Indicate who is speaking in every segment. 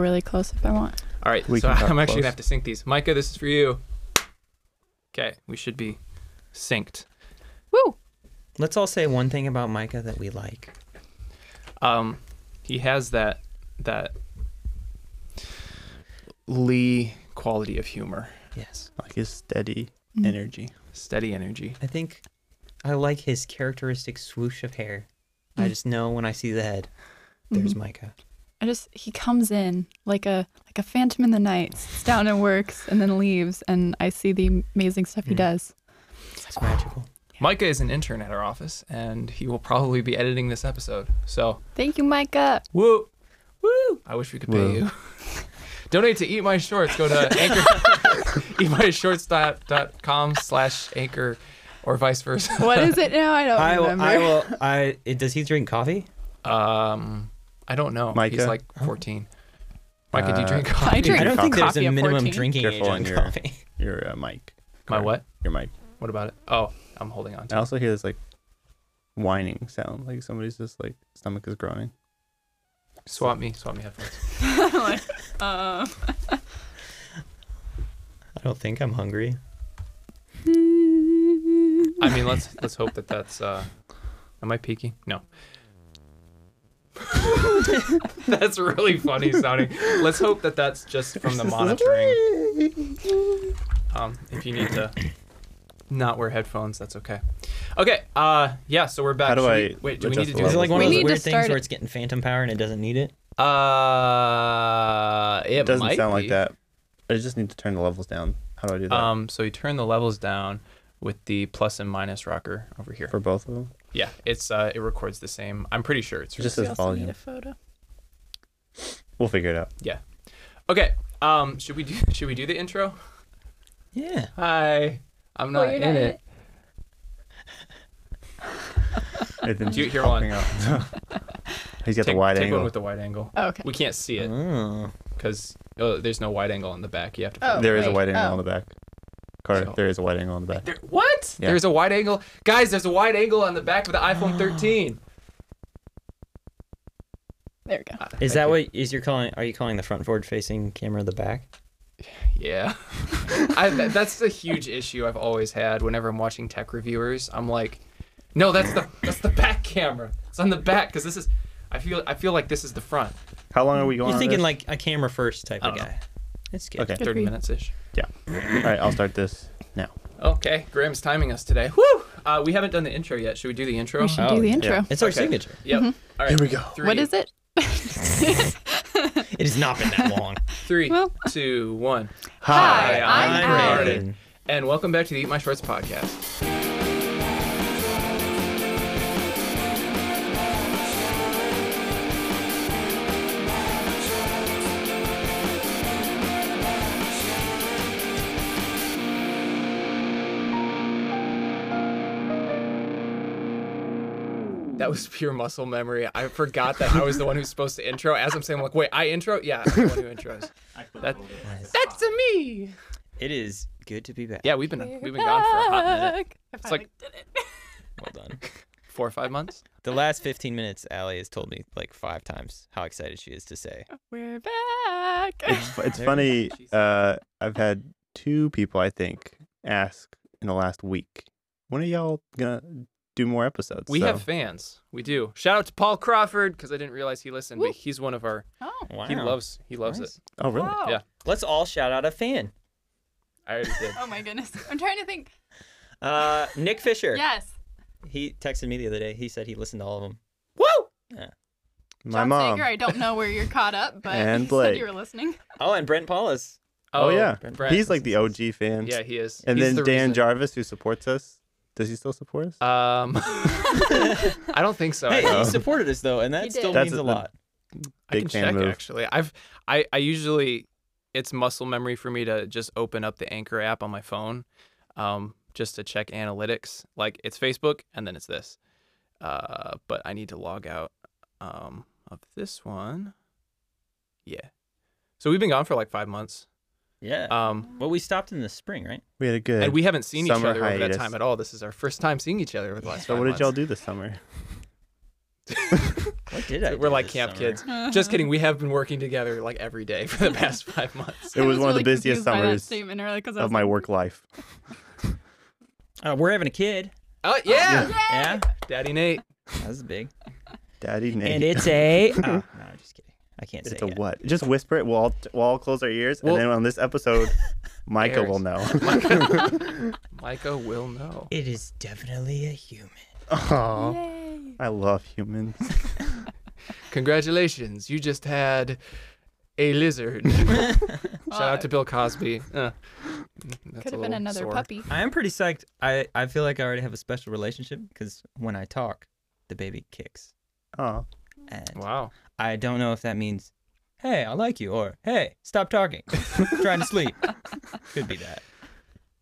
Speaker 1: really close if I want.
Speaker 2: All right,
Speaker 3: We
Speaker 2: so I'm actually
Speaker 3: close.
Speaker 2: gonna have to sync these. Micah, this is for you. Okay, we should be synced.
Speaker 1: Woo!
Speaker 4: Let's all say one thing about Micah that we like.
Speaker 2: Um, he has that that Lee quality of humor,
Speaker 4: Yes.
Speaker 3: Like his steady
Speaker 1: Mm.
Speaker 3: energy.
Speaker 2: steady energy.
Speaker 4: I think I like his characteristic swoosh of hair. I
Speaker 1: Mm.
Speaker 4: just know when I see the head, there's
Speaker 1: Mhm.
Speaker 4: Micah.
Speaker 1: I just he comes in like a like a phantom in the night, sits down and works, and then leaves, and I see the amazing stuff he
Speaker 4: Mm.
Speaker 1: does.
Speaker 4: It's magical.
Speaker 2: Micah is an intern at our office, and he will probably be editing this episode. So,
Speaker 1: Thank you, Micah.
Speaker 2: woo, woo! I wish we could pay you. Donate to Eat My Shorts. Go to anchor eatmyshorts.com slash anchor or vice versa.
Speaker 1: What is it now? I don't
Speaker 4: I will. I will. I it, does he drink coffee?
Speaker 2: Um, I don't know. He's like 14. Micah, do you
Speaker 3: Uh,
Speaker 2: drink
Speaker 1: I
Speaker 2: coffee?
Speaker 1: drink
Speaker 4: I don't think there's
Speaker 1: coffee
Speaker 4: a minimum
Speaker 1: 14.
Speaker 4: drinking age
Speaker 3: Careful
Speaker 4: on
Speaker 3: on your-
Speaker 4: coffee.
Speaker 3: Your uh, mic.
Speaker 2: My what?
Speaker 3: Your mic.
Speaker 2: What about it? Oh, I'm holding on to
Speaker 3: I
Speaker 2: it.
Speaker 3: also hear this like whining sound, like somebody's just like stomach is groaning.
Speaker 2: Swap me. Swap me headphones.
Speaker 1: like, uh,
Speaker 4: I don't think I'm hungry.
Speaker 2: I mean, let's let's hope that that's. Uh, am I peeking? No. that's really funny sounding. Let's hope that that's just from the monitoring. Um, if you need to not wear headphones, that's okay. Okay. Uh, yeah. So we're back.
Speaker 3: How do
Speaker 2: Should
Speaker 3: I
Speaker 2: we- wait, do we need to
Speaker 3: the
Speaker 2: do
Speaker 4: Is it like one
Speaker 1: We
Speaker 4: of those weird things
Speaker 1: start
Speaker 4: where it's getting phantom power and it doesn't need it?
Speaker 2: Uh, it
Speaker 3: It doesn't
Speaker 2: might
Speaker 3: sound like that. I just need to turn the levels down. How do I do that?
Speaker 2: Um, so you turn the levels down with the plus and minus rocker over here.
Speaker 3: For both of them?
Speaker 2: Yeah, it's uh, it records the same. I'm pretty sure it's
Speaker 3: just
Speaker 1: we
Speaker 3: volume.
Speaker 1: need a photo.
Speaker 3: We'll figure it out. Yeah.
Speaker 2: Okay. Um, should we do should we do the intro?
Speaker 4: Yeah.
Speaker 2: Hi, I'm
Speaker 1: Oh,
Speaker 2: not
Speaker 1: you're
Speaker 2: in
Speaker 1: not in
Speaker 2: it.
Speaker 3: Ethan's
Speaker 2: Do you hear one?
Speaker 3: out. He's got
Speaker 2: take,
Speaker 3: the wide
Speaker 2: take
Speaker 3: angle.
Speaker 2: one with the wide angle.
Speaker 1: Oh, okay.
Speaker 2: We can't see it
Speaker 4: Oh.
Speaker 2: because oh, there's no wide angle on the back. You have to.
Speaker 1: Oh.
Speaker 3: there is a wide angle
Speaker 1: Oh.
Speaker 3: on the back. Carter,
Speaker 2: So-
Speaker 3: there is a wide angle on the back.
Speaker 2: There, what?
Speaker 3: Yeah.
Speaker 2: There's a wide angle, guys. There's a wide angle on the back of the iPhone 13.
Speaker 1: There we go.
Speaker 2: Uh,
Speaker 4: Is
Speaker 2: thank
Speaker 4: that
Speaker 2: you.
Speaker 4: what is you're calling? Are you calling the front forward facing camera the back?
Speaker 2: Yeah, I, that's the huge issue I've always had. Whenever I'm watching tech reviewers, I'm like, no, that's the that's the back camera. It's on the back because this is. I feel I feel like this is the front.
Speaker 3: How long are we going
Speaker 4: You're
Speaker 3: on
Speaker 4: thinking
Speaker 3: this?
Speaker 4: like a camera first type of
Speaker 2: don't know.
Speaker 4: guy. It's good.
Speaker 3: Okay.
Speaker 1: Good
Speaker 2: Thirty minutes ish.
Speaker 3: All right, I'll start this now.
Speaker 2: Okay, Graham's timing us today. Woo! Uh, we haven't done the intro yet. Should we do the intro?
Speaker 1: We should
Speaker 4: Oh,
Speaker 1: do the
Speaker 4: yeah.
Speaker 1: intro.
Speaker 4: It's our
Speaker 2: Okay.
Speaker 4: signature.
Speaker 2: Yep. All right.
Speaker 3: Here we go.
Speaker 2: Three,
Speaker 1: What is it?
Speaker 4: It has not been that long.
Speaker 2: Three,
Speaker 1: Well-
Speaker 2: two, one.
Speaker 1: Hi,
Speaker 2: I'm
Speaker 1: I'm
Speaker 2: Graham.
Speaker 1: Graham.
Speaker 2: And welcome back to the Eat My Shorts podcast. Was pure muscle memory. I forgot that I was the one who's supposed to intro. As I'm saying, I'm like, wait, I intro? Yeah, I'm the one who intros. That, that's to me.
Speaker 4: It is good to be back.
Speaker 2: Yeah, we've been we've been gone for a hot minute. It's like-
Speaker 1: it.
Speaker 4: Well done.
Speaker 2: Four or five months.
Speaker 4: The last 15 minutes, Allie has told me like five times how excited she is to say.
Speaker 1: We're back.
Speaker 3: It's, it's funny.
Speaker 2: you go. Jesus.
Speaker 3: Uh, I've had two people, I think, ask in the last week, when are y'all gonna do more episodes?
Speaker 2: We
Speaker 3: So,
Speaker 2: have fans. We do. Shout out to Paul Crawford because I didn't realize he listened,
Speaker 1: Woo.
Speaker 2: but he's one of our.
Speaker 1: oh,
Speaker 4: Wow.
Speaker 2: He loves. He loves
Speaker 4: Nice.
Speaker 2: it.
Speaker 3: Oh, really?
Speaker 1: wow.
Speaker 2: Yeah.
Speaker 4: Let's all shout out a fan.
Speaker 2: I already did.
Speaker 1: Oh my goodness. I'm trying to think.
Speaker 4: Uh, Nick Fisher.
Speaker 1: Yes.
Speaker 4: He texted me the other day. He said he listened to all of them.
Speaker 2: Woo! Yeah.
Speaker 3: My
Speaker 1: John
Speaker 3: mom.
Speaker 1: Sager, I don't know where you're caught up, but
Speaker 3: And
Speaker 1: you said
Speaker 3: Blake.
Speaker 1: you were listening.
Speaker 4: Oh, and Brent Paulus.
Speaker 3: Oh, yeah.
Speaker 2: Brent.
Speaker 3: He's like the OG fan.
Speaker 2: Yeah, he is.
Speaker 3: And
Speaker 2: He's
Speaker 3: then
Speaker 2: the
Speaker 3: Dan
Speaker 2: reason-
Speaker 3: Jarvis, who supports us. Does he still support us?
Speaker 2: Um, I don't think so.
Speaker 4: Hey, he supported us though, and that still
Speaker 1: did.
Speaker 4: means
Speaker 3: That's
Speaker 4: a
Speaker 3: a-
Speaker 4: lot.
Speaker 2: I can check
Speaker 3: move.
Speaker 2: actually. I've I I usually it's muscle memory for me to just open up the Anchor app on my phone, um, just to check analytics. Like it's Facebook and then it's this, uh, but I need to log out um of this one. Yeah. So we've been gone for like five months.
Speaker 4: Yeah.
Speaker 2: Um,
Speaker 4: well, we stopped in the spring, right?
Speaker 3: We had a good.
Speaker 2: and we haven't seen each
Speaker 3: summer
Speaker 2: other over that time at all. This is our first time seeing each other over the last.
Speaker 3: So what did y'all do this summer?
Speaker 4: What What did I?
Speaker 2: We're
Speaker 4: do
Speaker 2: like
Speaker 4: this
Speaker 2: camp
Speaker 4: summer?
Speaker 2: kids. Just kidding. We have been working together like every day for the past five months.
Speaker 3: It
Speaker 1: I
Speaker 3: was one of the busiest
Speaker 1: confused by that
Speaker 3: summers
Speaker 1: statement earlier 'cause
Speaker 3: of
Speaker 1: was
Speaker 3: my work life.
Speaker 4: Uh, we're having a kid.
Speaker 2: Oh yeah,
Speaker 4: Yeah,
Speaker 2: Daddy Nate.
Speaker 4: that was big.
Speaker 3: Daddy Nate.
Speaker 4: And it's a. Oh, no, I'm just kidding. I can't say
Speaker 3: It's a
Speaker 4: it.
Speaker 3: what? Just whisper it. We'll all, we'll all close our ears,
Speaker 2: Well-
Speaker 3: and then on this episode, Micah
Speaker 2: Airs.
Speaker 3: will know.
Speaker 2: Micah will know.
Speaker 4: It is definitely a human.
Speaker 3: Aw,
Speaker 1: Yay.
Speaker 3: I love humans.
Speaker 2: Congratulations, you just had a lizard. Shout out to Bill Cosby. Uh, that's
Speaker 1: Could
Speaker 2: a
Speaker 1: have been
Speaker 2: little
Speaker 1: another
Speaker 2: sore.
Speaker 1: puppy.
Speaker 4: I am pretty psyched. I, I feel like I already have a special relationship because when I talk, the baby kicks.
Speaker 3: Oh,
Speaker 4: And
Speaker 2: Wow.
Speaker 4: I don't know if that means, hey, I like you, or hey, stop talking. Trying to sleep. Could be that.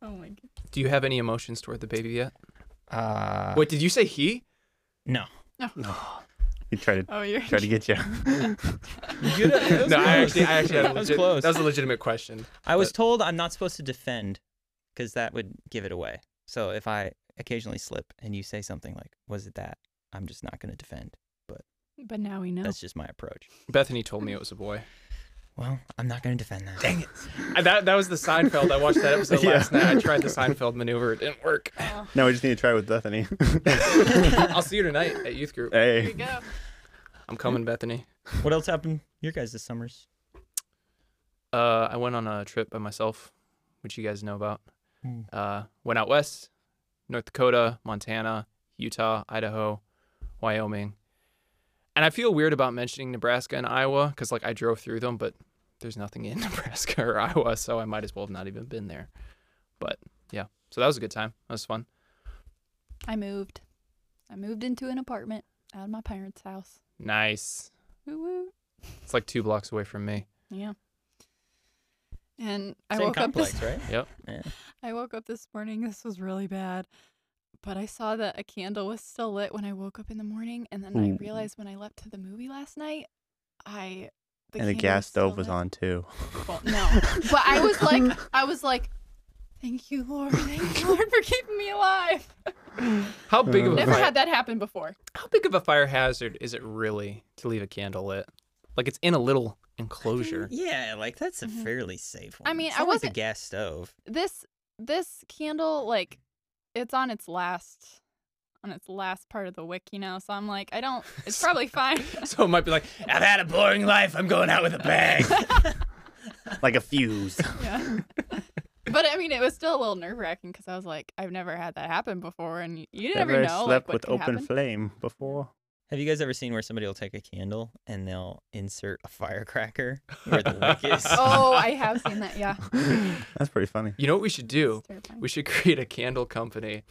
Speaker 1: Oh my god.
Speaker 2: Do you have any emotions toward the baby yet?
Speaker 4: Uh,
Speaker 2: Wait, did you say he?
Speaker 4: no. No. No.
Speaker 3: He tried to
Speaker 1: Oh, you're.
Speaker 3: try to get you.
Speaker 2: No, I actually, I actually had a
Speaker 4: That was
Speaker 2: legit,
Speaker 4: close.
Speaker 2: That was a legitimate question.
Speaker 4: I was
Speaker 2: But-
Speaker 4: told I'm not supposed to defend because that would give it away. So if I occasionally slip and you say something like, was it that? I'm just not going to defend.
Speaker 1: But now we know.
Speaker 4: That's just my approach.
Speaker 2: Bethany told me it was a boy.
Speaker 4: Well, I'm not going to defend that. Dang it.
Speaker 2: I, that that was the Seinfeld. I watched that episode
Speaker 3: Yeah.
Speaker 2: last night. I tried the Seinfeld maneuver. It didn't work.
Speaker 1: Oh,
Speaker 3: No, we just need to try it with Bethany.
Speaker 2: I'll see you tonight at youth group.
Speaker 1: here
Speaker 3: hey,
Speaker 1: we go.
Speaker 2: I'm coming, Bethany.
Speaker 4: What else happened your guys this summers?
Speaker 2: Uh, I went on a trip by myself, which you guys know about.
Speaker 4: Hmm.
Speaker 2: Uh, went out west, North Dakota, Montana, Utah, Idaho, Wyoming. And I feel weird about mentioning Nebraska and Iowa because, like, I drove through them, but there's nothing in Nebraska or Iowa, so I might as well have not even been there. But yeah, so that was a good time. That was fun.
Speaker 1: I moved. I moved into an apartment out of my parents' house.
Speaker 2: Nice.
Speaker 1: Woo woo.
Speaker 2: It's like two blocks away from me.
Speaker 1: Yeah. And I
Speaker 4: Same
Speaker 1: woke
Speaker 4: complex,
Speaker 1: up this
Speaker 4: right?
Speaker 2: Yep.
Speaker 4: Yeah.
Speaker 1: I woke up this morning. This was really bad. But I saw that a candle was still lit when I woke up in the morning, and then I realized when I left to the movie last night, I the
Speaker 3: and the gas
Speaker 1: still
Speaker 3: stove was
Speaker 1: lit.
Speaker 3: on too.
Speaker 1: Well, no, but I was like, I was like, thank you, Lord, thank you, Lord, for keeping me alive.
Speaker 2: How big of a
Speaker 1: Never
Speaker 2: fire?
Speaker 1: had that happen before.
Speaker 2: How big of a fire hazard is it really to leave a candle lit? Like it's in a little enclosure.
Speaker 4: Yeah, like that's a
Speaker 1: Mhm.
Speaker 4: fairly safe one.
Speaker 1: I mean,
Speaker 4: It's
Speaker 1: I
Speaker 4: not like the
Speaker 1: wasn't-
Speaker 4: gas stove.
Speaker 1: This this candle, like, it's on its last on its last part of the wick, you know. So I'm like, I don't. It's probably fine.
Speaker 2: So it might be like, I've had a boring life. I'm going out with a bang.
Speaker 3: Like a fuse.
Speaker 1: yeah. But I mean, it was still a little nerve wracking because I was like, I've never had that happen before, and you, you never
Speaker 3: Ever
Speaker 1: know.
Speaker 3: slept
Speaker 1: like, what
Speaker 3: with
Speaker 1: could
Speaker 3: open
Speaker 1: happen.
Speaker 3: flame before?
Speaker 4: Have you guys ever seen where somebody will take a candle and they'll insert a firecracker where the wick is?
Speaker 1: Oh, I have seen that. Yeah.
Speaker 3: That's pretty funny.
Speaker 2: you know what we should do? We should create a candle company,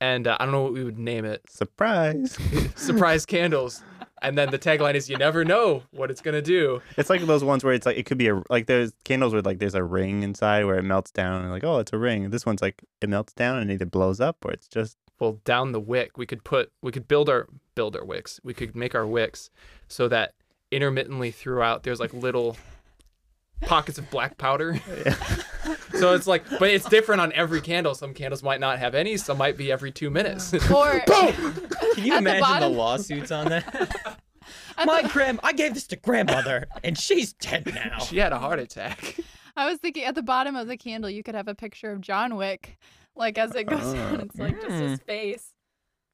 Speaker 2: and uh, I don't know what we would name it.
Speaker 3: Surprise!
Speaker 2: Surprise candles. And then the tagline is, "You never know what it's gonna do."
Speaker 3: It's like those ones where it's like it could be a like there's candles where like there's a ring inside where it melts down and like oh it's a ring. This one's like it melts down and either blows up or it's just
Speaker 2: Well, down the wick, we could put, we could build our build our wicks. We could make our wicks so that intermittently throughout there's like little pockets of black powder. so it's like, but it's different on every candle. Some candles might not have any. Some might be every two minutes.
Speaker 1: Or
Speaker 4: Can you
Speaker 1: At the
Speaker 4: imagine the, lawsuits on that?
Speaker 1: at
Speaker 4: My
Speaker 1: the-
Speaker 4: grand, I gave this to grandmother, and she's dead now.
Speaker 2: she had a heart attack.
Speaker 1: I was thinking at the bottom of the candle, you could have a picture of John Wick, like as it goes on, It's like just his face.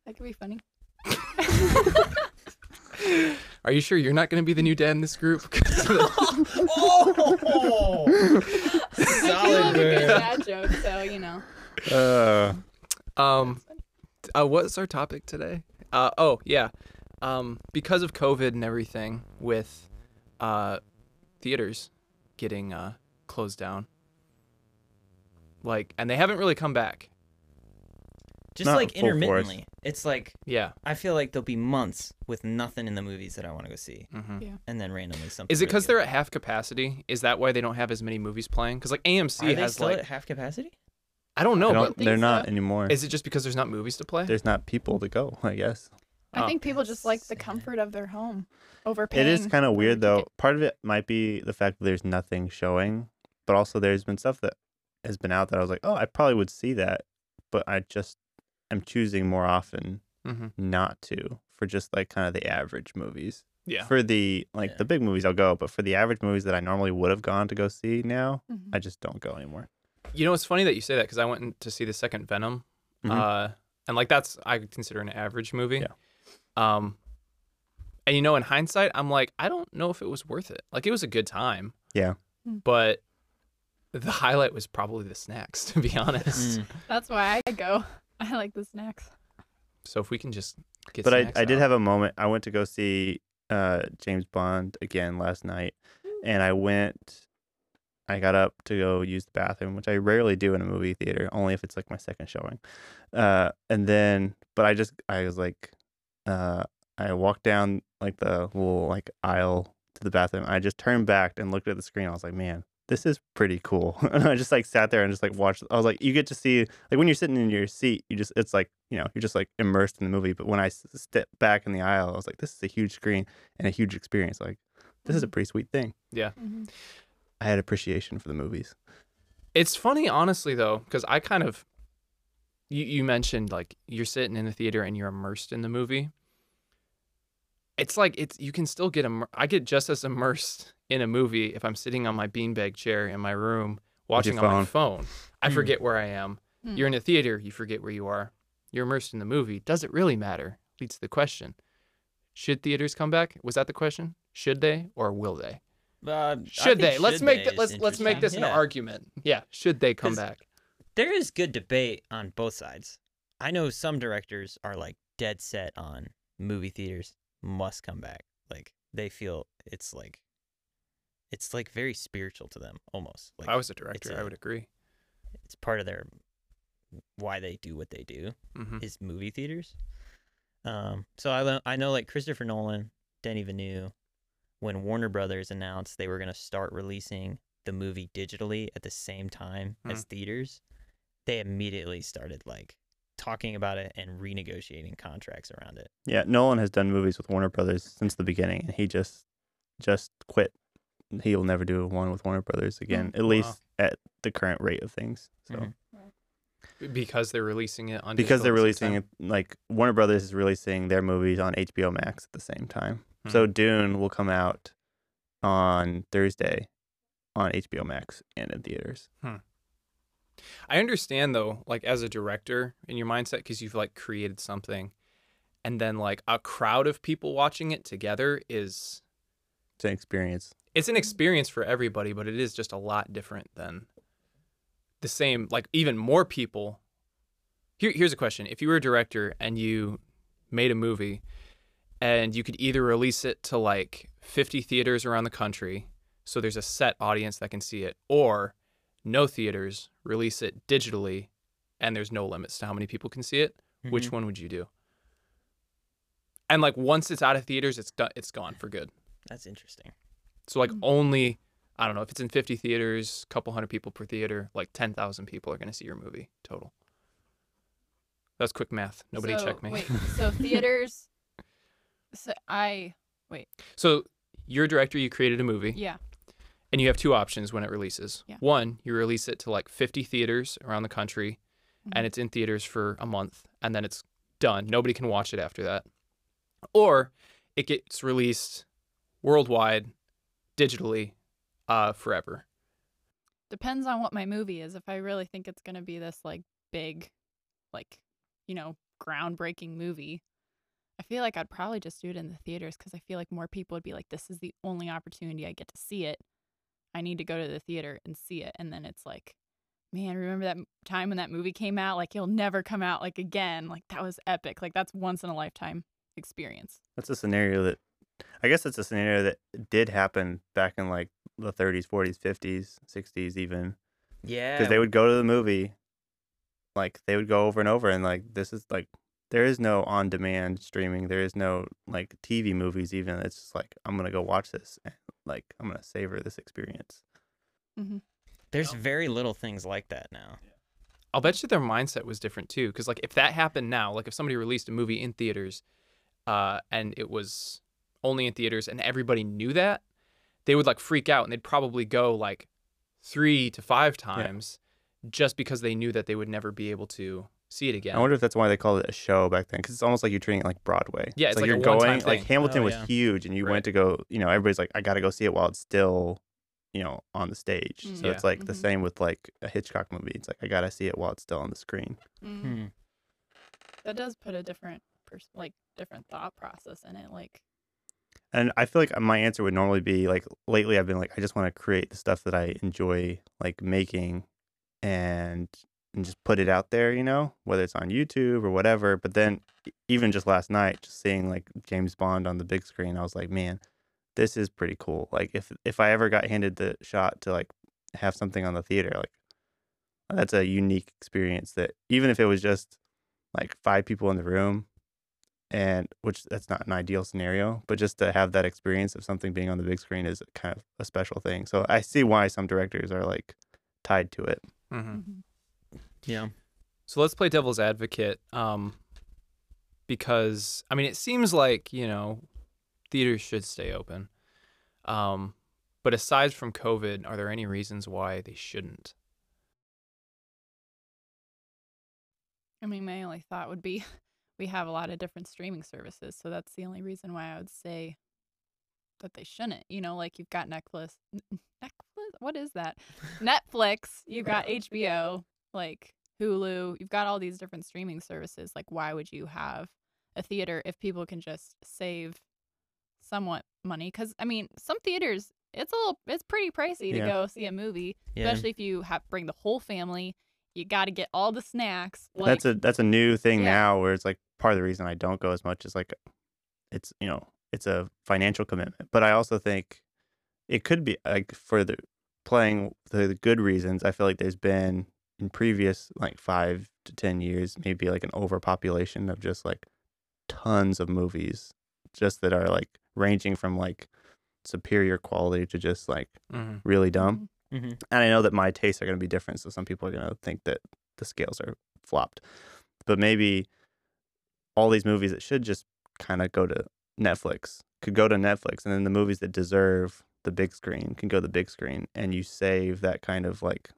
Speaker 1: That could be funny.
Speaker 2: Are you sure you're not going to be the new dad in this group?
Speaker 4: oh,
Speaker 1: I do
Speaker 4: solid
Speaker 1: love a good dad joke, so you know.
Speaker 3: uh
Speaker 2: um, uh, what's our topic today? Uh, oh yeah, um, because of COVID and everything, with uh, theaters getting uh, closed down, like, and they haven't really come back.
Speaker 4: Just
Speaker 3: Not
Speaker 4: like
Speaker 3: full force.
Speaker 4: intermittently. It's like
Speaker 2: Yeah.
Speaker 4: I feel like there'll be months with nothing in the movies that I want to go see,
Speaker 2: hmm
Speaker 4: and then randomly something.
Speaker 2: Is it because
Speaker 4: good.
Speaker 2: they're at half capacity? Is that why they don't have as many movies playing? Because like AMC
Speaker 4: Are they
Speaker 2: has
Speaker 4: still
Speaker 2: like
Speaker 4: at half capacity?
Speaker 2: I don't know,
Speaker 3: I don't,
Speaker 1: think
Speaker 3: they're not
Speaker 1: so.
Speaker 3: anymore.
Speaker 2: is it just because there's not movies to play?
Speaker 3: There's not people to go. I guess
Speaker 1: I
Speaker 2: Oh.
Speaker 1: think people just like the comfort of their home over paying.
Speaker 3: it is kind of weird though. Part of it might be the fact that there's nothing showing, but also there's been stuff that has been out that I was like, oh, I probably would see that, but I just am choosing more often
Speaker 2: Mm-hmm.
Speaker 3: not to for just like kind of the average movies.
Speaker 2: Yeah.
Speaker 3: For the like
Speaker 4: Yeah.
Speaker 3: the big movies, I'll go, but for the average movies that I normally would have gone to go see now,
Speaker 1: Mhm.
Speaker 3: I just don't go anymore.
Speaker 2: You know, it's funny that you say that because I went to see the second Venom,
Speaker 3: Mhm.
Speaker 2: uh, and like that's I consider an average movie.
Speaker 3: Yeah.
Speaker 2: Um, and you know, in hindsight, I'm like, I don't know if it was worth it. Like, it was a good time.
Speaker 3: Yeah.
Speaker 1: Mm.
Speaker 2: But the highlight was probably the snacks, to be honest.
Speaker 4: Mm.
Speaker 1: That's why I go. I like the snacks.
Speaker 2: So if we can just get.
Speaker 3: but I,
Speaker 2: snacks
Speaker 3: I did
Speaker 2: out.
Speaker 3: have a moment. I went to go see uh, James Bond again last night, and I went. I got up to go use the bathroom, which I rarely do in a movie theater, only if it's like my second showing. Uh, and then, but I just, I was like, uh, I walked down like the little like aisle to the bathroom. I just turned back and looked at the screen. I was like, man, this is pretty cool. and I just like sat there and just like watched. I was like, you get to see like when you're sitting in your seat, you just it's like you know you're just like immersed in the movie. But when I step back in the aisle, I was like, this is a huge screen and a huge experience. Like this is a pretty sweet thing.
Speaker 1: Mhm.
Speaker 3: I had appreciation for the movies.
Speaker 2: It's funny, honestly, though, because I kind of. You, you mentioned like you're sitting in the theater and you're immersed in the movie. It's like it's you can still get immer- I get just as immersed in a movie if I'm sitting on my beanbag chair in my room watching on my phone. I
Speaker 4: Hmm.
Speaker 2: forget where I am.
Speaker 1: Hmm.
Speaker 2: You're in a theater, you forget where you are. You're immersed in the movie. Does it really matter? Leads to the question. Should theaters come back? Was that the question? Should they or will they?
Speaker 4: Uh,
Speaker 2: Should
Speaker 4: think
Speaker 2: they? Let's
Speaker 4: should
Speaker 2: make th- let's let's make this
Speaker 4: interesting.
Speaker 2: an argument. Yeah, should they come back?
Speaker 4: There is good debate on both sides. I know some directors are like dead set on movie theaters must come back. Like they feel it's like it's like very spiritual to them almost. Like
Speaker 2: I was a director, I
Speaker 4: a-
Speaker 2: would agree.
Speaker 4: it's part of their why they do what they do
Speaker 2: hmm
Speaker 4: is movie theaters. Um, so I I know like Christopher Nolan, Denis Villeneuve, when Warner Brothers announced they were gonna start releasing the movie digitally at the same time as theaters, they immediately started like talking about it and renegotiating contracts around it.
Speaker 3: Yeah, Nolan has done movies with Warner Brothers since the beginning, and he just just quit. He will never do one with Warner Brothers hmm. again, at
Speaker 2: Wow.
Speaker 3: least at the current rate of things. So
Speaker 4: Mhm.
Speaker 2: Because they're releasing it on
Speaker 3: because they're releasing it, like Warner Brothers is releasing their movies on HBO Max at the same time. Hmm. So Dune will come out on Thursday on HBO Max and in theaters. Hmm.
Speaker 2: I understand though, like as a director in your mindset, because you've like created something, and then like a crowd of people watching it together is
Speaker 3: It's an experience.
Speaker 2: it's an experience for everybody, but it is just a lot different than the same. Like even more people. Here, here's a question: If you were a director and you made a movie, and you could either release it to like 50 theaters around the country, so there's a set audience that can see it, or no theaters, release it digitally, and there's no limits to how many people can see it. Which
Speaker 4: Mhm.
Speaker 2: one would you do? And like once it's out of theaters, it's done. It's gone for good.
Speaker 4: That's interesting.
Speaker 2: So like
Speaker 1: Mm.
Speaker 2: only I don't know if it's in 50 theaters, couple hundred people per theater, like 10,000 people are going to see your movie total. That's quick math. Nobody
Speaker 1: so,
Speaker 2: check me.
Speaker 1: Wait, so theaters. So I wait.
Speaker 2: So you're a director, you created a movie,
Speaker 1: yeah.
Speaker 2: And you have two options when it releases.
Speaker 1: Yeah.
Speaker 2: One, you release it to like 50 theaters around the country, and
Speaker 1: Mhm.
Speaker 2: it's in theaters for a month, and then it's done. Nobody can watch it after that. Or it gets released worldwide, digitally, uh, forever.
Speaker 1: Depends on what my movie is. If I really think it's gonna be this like big, like, you know, groundbreaking movie, I feel like I'd probably just do it in the theaters because I feel like more people would be like, "This is the only opportunity I get to see it. I need to go to the theater and see it." And then it's like, man, remember that time when that movie came out? Like, it'll never come out like again. Like that was epic. Like that's once in a lifetime experience.
Speaker 3: That's a scenario that I guess it's a scenario that did happen back in like the 30s, 40s, 50s, 60s even
Speaker 4: Yeah.
Speaker 3: because they would go to the movie like they would go over and over and like this is like there is no on demand streaming there is no like tv movies even it's just like i'm gonna go watch this and like i'm gonna savor this experience
Speaker 4: There's very little things like that now.
Speaker 2: I'll bet you their mindset was different too. Because like if that happened now, like if somebody released a movie in theaters, uh, and it was only in theaters and everybody knew that, they would like freak out and they'd probably go like three to five times just because they knew that they would never be able to see it again.
Speaker 3: I wonder if that's why they called it a show back then, because it's almost like you're treating it like Broadway.
Speaker 2: Yeah, it's like a
Speaker 3: you're
Speaker 2: one-time
Speaker 3: going. Like. Hamilton
Speaker 4: Oh,
Speaker 3: was
Speaker 4: yeah.
Speaker 3: huge, and you
Speaker 2: Right.
Speaker 3: went to go. You know, everybody's like, I got to go see it while it's still, you know, on the stage.
Speaker 1: Mm.
Speaker 3: So
Speaker 2: Yeah.
Speaker 3: it's like the
Speaker 1: Mhm.
Speaker 3: same with like a Hitchcock movie. It's like I got to see it while it's still on the screen.
Speaker 1: Mm.
Speaker 4: Hmm.
Speaker 1: That does put a different, pers- like, different thought process in it. Like,
Speaker 3: And I feel like my answer would normally be like lately I've been like I just want to create the stuff that I enjoy like making and and just put it out there, you know, whether it's on YouTube or whatever. But then even just last night, just seeing like James Bond on the big screen, I was like, man, this is pretty cool. Like if if I ever got handed the shot to like have something on the theater, like that's a unique experience that even if it was just like five people in the room and which that's not an ideal scenario, but just to have that experience of something being on the big screen is kind of a special thing. So I see why some directors are like tied to it.
Speaker 2: hmm
Speaker 1: mhm.
Speaker 4: Yeah.
Speaker 2: So let's play devil's advocate. Um, because I mean, it seems like you know, theaters should stay open. Um, but aside from COVID, are there any reasons why they shouldn't?
Speaker 1: I mean, my only thought would be we have a lot of different streaming services. So that's the only reason why I would say that they shouldn't. You know, like you've got Netflix. Netflix? What is that? Netflix. You've got HBO, like Hulu. You've got all these different streaming services. Like, why would you have a theater if people can just save somewhat money? Because, I mean, some theaters, it's a little, it's pretty pricey to
Speaker 3: Yeah.
Speaker 1: go see a movie,
Speaker 4: Yeah.
Speaker 1: especially if you have bring the whole family. You got to get all the snacks. Like,
Speaker 3: that's a that's a new thing
Speaker 1: Yeah.
Speaker 3: now where it's like part of the reason I don't go as much is like it's you know it's a financial commitment, but I also think it could be like for the playing the, the good reasons. I feel like there's been in previous like five to ten years maybe like an overpopulation of just like tons of movies just that are like ranging from like superior quality to just like
Speaker 2: Mm-hmm.
Speaker 3: really dumb
Speaker 4: hmm
Speaker 3: and I know that my tastes are going to be different, so some people are going to think that the scales are flopped. But maybe all these movies that should just kind of go to Netflix could go to Netflix, and then the movies that deserve the big screen can go to the big screen, and you save that kind of like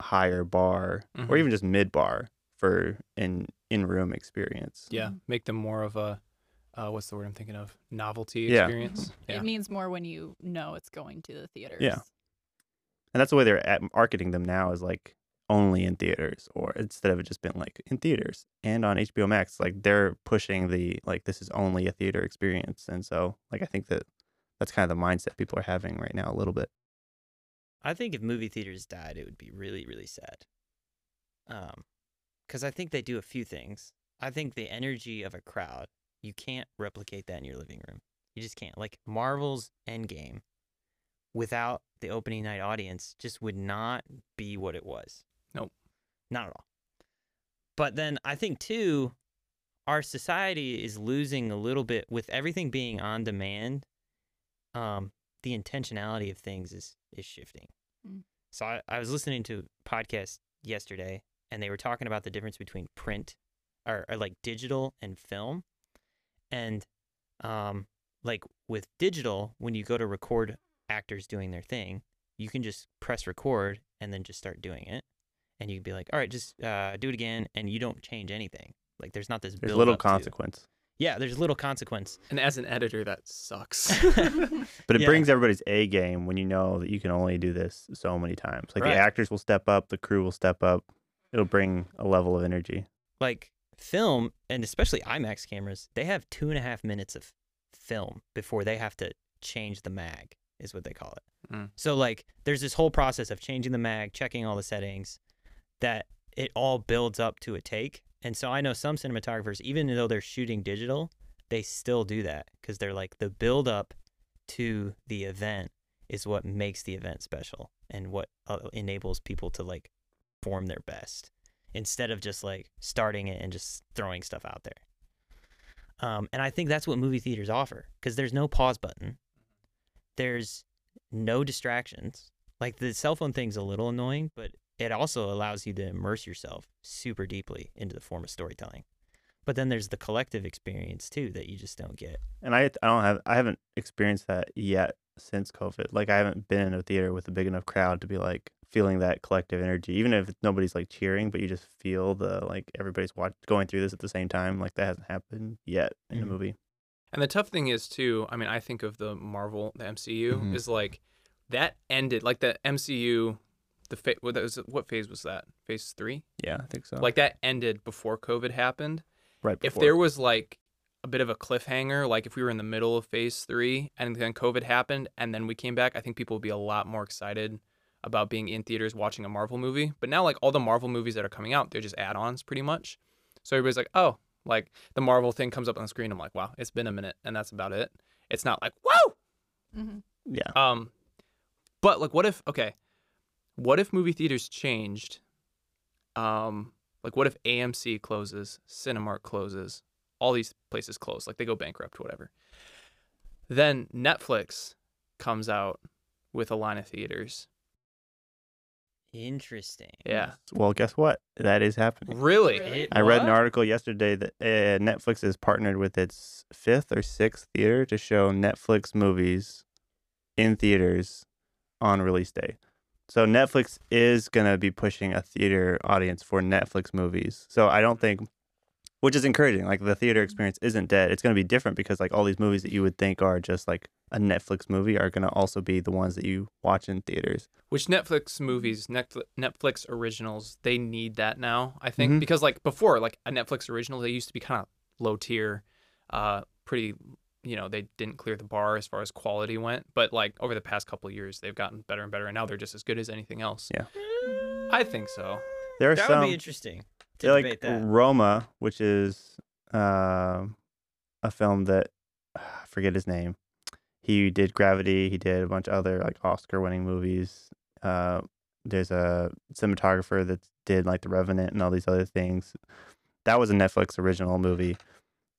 Speaker 3: higher bar or
Speaker 2: Mhm.
Speaker 3: even just mid bar for an in room experience.
Speaker 2: Yeah,
Speaker 1: Mhm.
Speaker 2: make them more of a uh, what's the word I'm thinking of? Novelty
Speaker 3: Yeah.
Speaker 2: experience. Yeah.
Speaker 1: It means more when you know it's going to the theaters. Yeah.
Speaker 3: And that's the way they're at marketing them now is like only in theaters or instead of it just been like in theaters and on HBO Max like they're pushing the like this is only a theater experience and so like I think that that's kind of the mindset people are having right now a little bit.
Speaker 4: I think if movie theaters died, it would be really, really sad. Um, because I think they do a few things. I think the energy of a crowd, you can't replicate that in your living room. You just can't. Like Marvel's Endgame, without the opening night audience, just would not be what it was.
Speaker 2: Nope.
Speaker 4: Not at all. But then I think too, our society is losing a little bit with everything being on demand. Um, the intentionality of things is is shifting.
Speaker 1: Mm.
Speaker 4: So I, I was listening to a podcast yesterday, and they were talking about the difference between print or, or like digital and film, and um, like with digital, when you go to record actors doing their thing, you can just press record and then just start doing it, and you'd be like, all right, just uh, do it again, and you don't change anything. Like there's not this
Speaker 3: There's little
Speaker 4: up to-
Speaker 3: consequence.
Speaker 4: Yeah, there's little consequence.
Speaker 2: And as an editor, that sucks.
Speaker 3: But it
Speaker 4: Yeah.
Speaker 3: brings everybody's A game when you know that you can only do this so many times. Like
Speaker 4: Right.
Speaker 3: the actors will step up, the crew will step up. It'll bring a level of energy.
Speaker 4: like film and especially IMAX cameras, they have two and a half minutes of film before they have to change the mag, is what they call it.
Speaker 2: Mm.
Speaker 4: So like there's this whole process of changing the mag, checking all the settings, that it all builds up to a take. And so I know some cinematographers, even though they're shooting digital, they still do that because they're like the build up to the event is what makes the event special and what uh, enables people to like form their best instead of just like starting it and just throwing stuff out there. Um, and I think that's what movie theaters offer because there's no pause button, there's no distractions. Like the cell phone thing's a little annoying, but it also allows you to immerse yourself super deeply into the form of storytelling. But then there's the collective experience too that you just don't get.
Speaker 3: And I I don't have I haven't experienced that yet since COVID. Like I haven't been in a theater with a big enough crowd to be like feeling that collective energy, even if nobody's like cheering, but you just feel the like everybody's watch going through this at the same time. Like that hasn't happened yet in the
Speaker 4: Mhm.
Speaker 3: movie.
Speaker 2: And the tough thing is too. I mean, I think of the Marvel, the MCU
Speaker 3: Mhm.
Speaker 2: is like that ended like the MCU. The fa- what, that was, what phase was that? Phase three.
Speaker 3: Yeah, I think so.
Speaker 2: Like that ended before COVID happened.
Speaker 3: right
Speaker 2: if there was like a bit of a cliffhanger, like if we were in the middle of phase three and then COVID happened and then we came back, I think people would be a lot more excited about being in theaters watching a Marvel movie. But now, like all the Marvel movies that are coming out, they're just add ons pretty much. So everybody's like, oh, like the Marvel thing comes up on the screen. I'm like, wow, it's been a minute and that's about it. It's not like, whoa.
Speaker 1: Mm-hmm.
Speaker 3: yeah,
Speaker 2: Um, but like, what if, okay, what if movie theaters changed? Um, like, what if AMC closes, Cinemark closes, all these places close, like they go bankrupt, whatever. Then Netflix comes out with a line of theaters.
Speaker 4: Interesting.
Speaker 2: Yeah,
Speaker 3: well, guess what? That is happening.
Speaker 2: really?
Speaker 4: It-
Speaker 3: I read an article yesterday that uh, Netflix has partnered with its fifth or sixth theater to show Netflix movies in theaters on release day. So Netflix is going to be pushing a theater audience for Netflix movies. So I don't think which is encouraging. Like the theater experience isn't dead. It's going to be different because like all these movies that you would think are just like a Netflix movie are going to also be the ones that you watch in theaters.
Speaker 2: Which Netflix movies, Netflix, Netflix originals, they need that now. I think
Speaker 3: Mhm.
Speaker 2: because like before, like a Netflix original, they used to be kind of low tier, uh, pretty. You know, they didn't clear the bar as far as quality went. But like over the past couple of years, they've gotten better and better, and now they're just as good as anything else.
Speaker 3: Yeah.
Speaker 2: I think so.
Speaker 3: There are
Speaker 4: That
Speaker 3: some
Speaker 4: would be interesting to
Speaker 3: Yeah, like
Speaker 4: debate that.
Speaker 3: Roma, which is um a film that I forget his name. He did Gravity. He did a bunch of other like Oscar-winning movies. Uh, there's a cinematographer that did like The Revenant and all these other things. That was a Netflix original movie,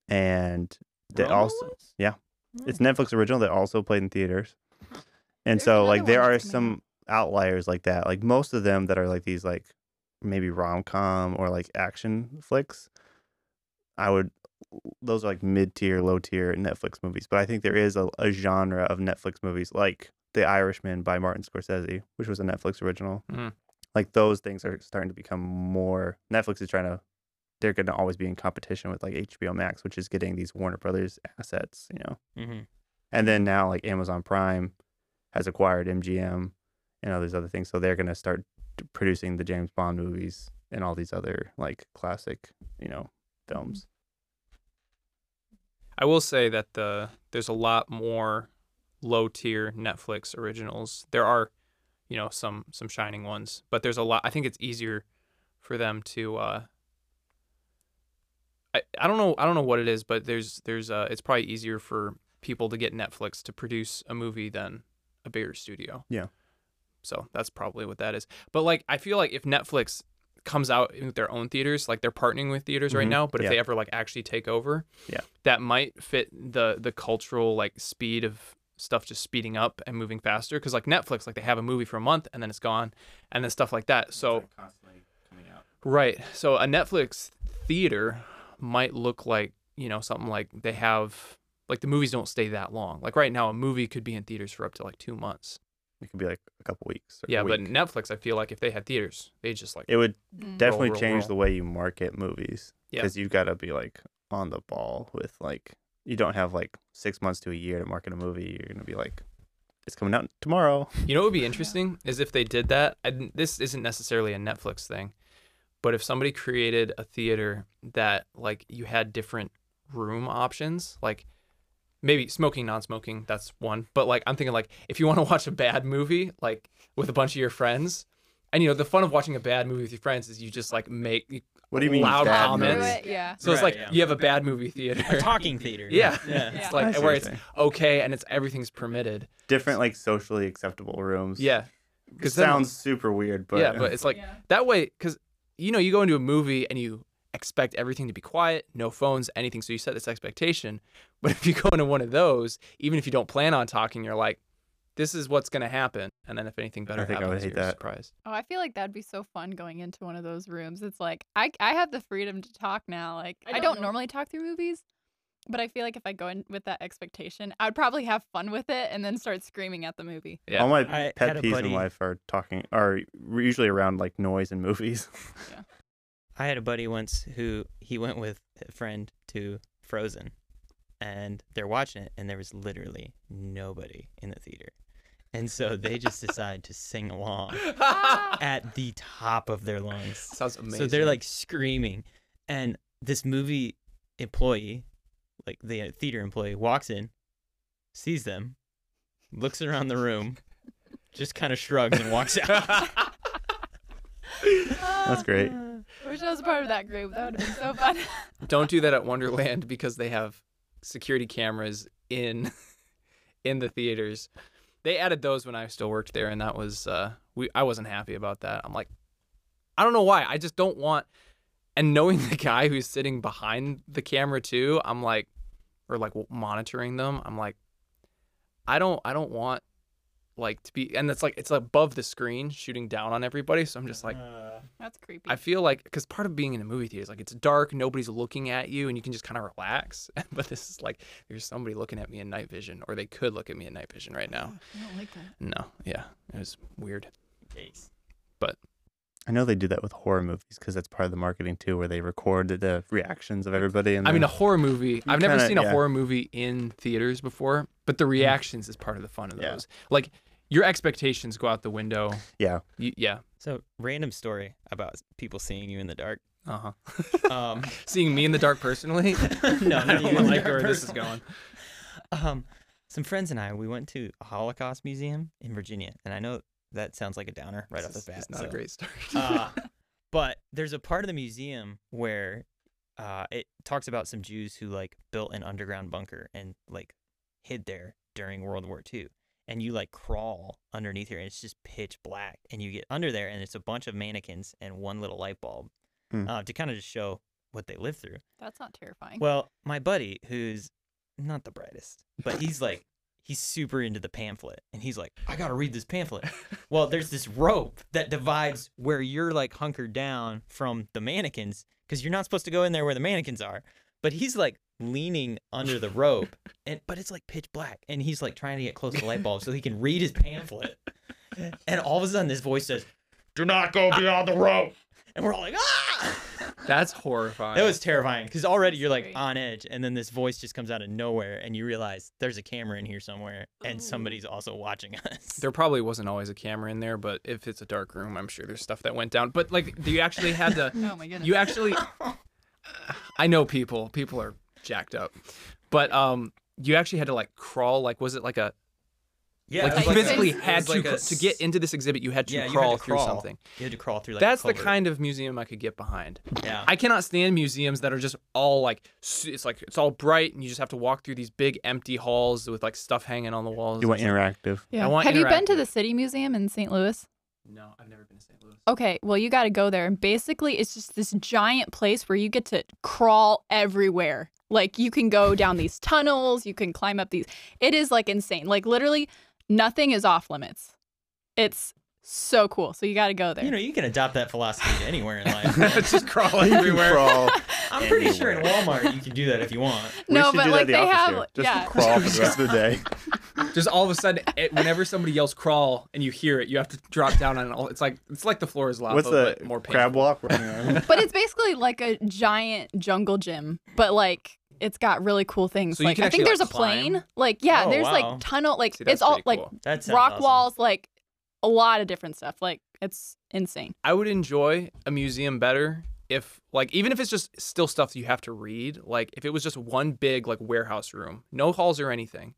Speaker 3: and that also
Speaker 2: was?
Speaker 3: yeah, it's Netflix original that also played in theaters. And
Speaker 1: There's
Speaker 3: so like there are
Speaker 1: that's coming
Speaker 3: some outliers like that. Like most of them that are like these like maybe rom com or like action flicks. I would those are like mid tier, low tier Netflix movies. But I think there is a, a genre of Netflix movies like The Irishman by Martin Scorsese, which was a Netflix original.
Speaker 2: Mhm.
Speaker 3: Like those things are starting to become more Netflix is trying to they're gonna always be in competition with like HBO Max, which is getting these Warner Brothers assets, you know.
Speaker 4: hmm
Speaker 3: And then now like Amazon Prime has acquired MGM and all these other things. So they're going to start producing the James Bond movies and all these other like classic, you know, films.
Speaker 2: I will say that the there's a lot more low tier Netflix originals. There are, you know, some some shining ones, but there's a lot. I think it's easier for them to. Uh, I I don't know I don't know what it is, but there's there's uh it's probably easier for people to get Netflix to produce a movie than a bigger studio.
Speaker 3: Yeah.
Speaker 2: So that's probably what that is. But like I feel like if Netflix comes out in their own theaters, like they're partnering with theaters right
Speaker 3: Mhm.
Speaker 2: now, but if
Speaker 3: Yeah.
Speaker 2: they ever like actually take over,
Speaker 3: Yeah.
Speaker 2: that might fit the the cultural like speed of stuff just speeding up and moving faster because like netflix like they have a movie for a month and then it's gone and then stuff like that so constantly coming out. right so a netflix theater might look like you know something like they have like the movies don't stay that long like right now a movie could be in theaters for up to like two months
Speaker 3: It could be like a couple weeks. Or
Speaker 2: yeah
Speaker 3: a
Speaker 2: but netflix i feel like if they had theaters they just like
Speaker 3: it would
Speaker 1: Mm.
Speaker 3: definitely
Speaker 2: roll,
Speaker 3: change
Speaker 2: roll.
Speaker 3: the way you market movies
Speaker 2: Yeah.
Speaker 3: because you've got to be like on the ball with like you don't have like six months to a year to market a movie. You're gonna be like, it's coming out tomorrow.
Speaker 2: You know what would be interesting is if they did that. And this isn't necessarily a Netflix thing, but if somebody created a theater that like you had different room options, like maybe smoking, non-smoking, that's one. But like I'm thinking like if you want to watch a bad movie like with a bunch of your friends, and you know the fun of watching a bad movie with your friends is you just like make.
Speaker 3: What do you mean
Speaker 2: Loud
Speaker 3: bad
Speaker 2: comments.
Speaker 3: Movie?
Speaker 1: it, yeah.
Speaker 2: So it's
Speaker 4: Right,
Speaker 2: like
Speaker 4: yeah.
Speaker 2: you have a bad movie theater.
Speaker 4: A talking theater.
Speaker 2: Yeah.
Speaker 4: Yeah.
Speaker 2: It's
Speaker 1: Yeah.
Speaker 2: like where it's
Speaker 3: saying.
Speaker 2: okay and it's everything's permitted.
Speaker 3: different like socially acceptable rooms.
Speaker 2: Yeah.
Speaker 3: it
Speaker 2: Because
Speaker 3: sounds super weird, but
Speaker 2: yeah, but it's like
Speaker 1: Yeah.
Speaker 2: that way because you know you go into a movie and you expect everything to be quiet, no phones, anything. So you set this expectation. But if you go into one of those, even if you don't plan on talking, you're like, this is what's gonna happen. And then if anything better
Speaker 3: think I would
Speaker 2: happens,
Speaker 3: hate
Speaker 2: you're
Speaker 3: that.
Speaker 2: surprised.
Speaker 1: Oh, I feel like that'd be so fun going into one of those rooms. It's like I I have the freedom to talk now. Like
Speaker 5: I
Speaker 1: I
Speaker 5: don't
Speaker 1: don't, normally talk through movies, But I feel like if I go in with that expectation, I'd probably have fun with it and then start screaming at the movie.
Speaker 2: Yeah.
Speaker 3: All my
Speaker 4: I
Speaker 3: pet peeves in life are talking are usually around like noise in movies. yeah.
Speaker 4: I had a buddy once who he went with a friend to Frozen, and they're watching it, and there was literally nobody in the theater, and so they just decide to sing along ah. at the top of their lungs.
Speaker 2: Sounds amazing.
Speaker 4: So they're like screaming, and this movie employee, like the theater employee, walks in, sees them, looks around the room, just kind of shrugs and walks out.
Speaker 3: That's great.
Speaker 1: I wish I was part of that group. That would have been so fun.
Speaker 2: Don't do that at Wonderland because they have security cameras in in the theaters. They added those when I still worked there, and that was uh, we. I wasn't happy about that. I'm like, I don't know why. I just don't want. And knowing the guy who's sitting behind the camera too, I'm like, or like monitoring them. I'm like, I don't. I don't want like to be. And it's like it's above the screen, shooting down on everybody. So I'm just like. Uh-huh.
Speaker 1: That's creepy.
Speaker 2: I feel like because part of being in a movie theater is like it's dark, nobody's looking at you, and you can just kind of relax. but this is like there's somebody looking at me in night vision, or they could look at me in night vision right now.
Speaker 1: I don't like that.
Speaker 2: No, yeah, it was weird.
Speaker 4: Yikes.
Speaker 3: I know they do that with horror movies because that's part of the marketing too, where they record the reactions of everybody. And
Speaker 2: I mean, a horror movie. I've never
Speaker 3: kinda-
Speaker 2: seen a
Speaker 3: yeah.
Speaker 2: horror movie in theaters before, but the reactions is part of the fun of
Speaker 3: Yeah.
Speaker 2: those. Like your expectations go out the window.
Speaker 3: yeah,
Speaker 2: You, yeah.
Speaker 4: So, random story about people seeing you in the dark.
Speaker 2: Uh huh.
Speaker 4: Um,
Speaker 2: Seeing me in the dark personally.
Speaker 4: no,
Speaker 2: I
Speaker 4: you
Speaker 2: don't
Speaker 4: in
Speaker 2: like
Speaker 4: dark
Speaker 2: where this is going.
Speaker 4: Um, some friends and I, we went to a Holocaust museum in Virginia, and I know that sounds like a downer right off the
Speaker 2: It's-
Speaker 4: bat.
Speaker 2: It's not
Speaker 4: so-
Speaker 2: a great start.
Speaker 4: uh, but there's a part of the museum where uh, it talks about some Jews who like built an underground bunker and like hid there during World War II. And you like crawl underneath here, and it's just pitch black. And you get under there, and it's a bunch of mannequins and one little light bulb
Speaker 3: Hmm.
Speaker 4: uh, to kind of just show what they lived through.
Speaker 1: That's not terrifying.
Speaker 4: Well, my buddy, who's not the brightest, but he's like, he's super into the pamphlet. And he's like, I got to read this pamphlet. well, there's this rope that divides where you're like hunkered down from the mannequins because you're not supposed to go in there where the mannequins are. But he's like leaning under the rope, and but it's like pitch black. And he's like trying to get close to the light bulb so he can read his pamphlet. And all of a sudden, this voice says, Do not go beyond the rope. And we're all like, ah!
Speaker 2: That's horrifying.
Speaker 4: That was terrifying because already you're like on edge, and then this voice just comes out of nowhere, and you realize there's a camera in here somewhere, and somebody's also watching us.
Speaker 2: There probably wasn't always a camera in there, but if it's a dark room, I'm sure there's stuff that went down. But like, do you actually had to?
Speaker 1: oh my goodness.
Speaker 2: You actually, I know people. People are jacked up, but um, you actually had to like crawl. Like, was it like a
Speaker 4: yeah,
Speaker 2: like you
Speaker 1: like
Speaker 2: physically
Speaker 4: it was
Speaker 2: had to
Speaker 4: like a
Speaker 2: to get into this exhibit? You had to
Speaker 4: yeah, you
Speaker 2: crawl
Speaker 4: had to
Speaker 2: through
Speaker 4: crawl.
Speaker 2: something.
Speaker 4: You had to crawl through. Like
Speaker 2: That's
Speaker 4: a
Speaker 2: the kind of museum I could get behind.
Speaker 4: Yeah,
Speaker 2: I cannot stand museums that are just all like it's like it's all bright and you just have to walk through these big empty halls with like stuff hanging on the walls.
Speaker 3: you want interactive.
Speaker 1: yeah.
Speaker 2: I want
Speaker 1: Have you been to the City Museum in St. Louis?
Speaker 2: No, I've never been to St. Louis.
Speaker 1: Okay, well, you got to go there. And basically, it's just this giant place where you get to crawl everywhere. Like, you can go down these tunnels, you can climb up these. It is like insane. Like, literally, nothing is off limits. It's so cool. So, you got to go there.
Speaker 4: you know, you can adopt that philosophy to anywhere in life.
Speaker 2: just crawl everywhere.
Speaker 3: crawl.
Speaker 4: I'm pretty sure in Walmart you can do that if you want.
Speaker 1: No,
Speaker 3: should
Speaker 1: but
Speaker 3: do
Speaker 1: like,
Speaker 3: that
Speaker 1: they have.
Speaker 3: opposite. Just
Speaker 1: yeah.
Speaker 3: crawl for the rest of the day.
Speaker 2: Just all of a sudden, it, whenever somebody yells "crawl" and you hear it, you have to drop down on it. All- It's like it's like the floor is lava,
Speaker 3: What's the
Speaker 2: but more
Speaker 3: crab walk? running
Speaker 1: but it's basically like a giant jungle gym, but like it's got really cool things.
Speaker 2: So
Speaker 1: like I think there's
Speaker 2: like,
Speaker 1: a plane.
Speaker 2: climb?
Speaker 1: Like yeah,
Speaker 4: Oh,
Speaker 1: there's
Speaker 4: wow.
Speaker 1: like tunnel. Like
Speaker 2: See,
Speaker 1: it's all like
Speaker 2: cool.
Speaker 4: Sounds
Speaker 1: rock
Speaker 4: awesome.
Speaker 1: walls. Like a lot of different stuff. Like it's insane.
Speaker 2: I would enjoy a museum better if like even if it's just still stuff you have to read. Like if it was just one big like warehouse room, no halls or anything,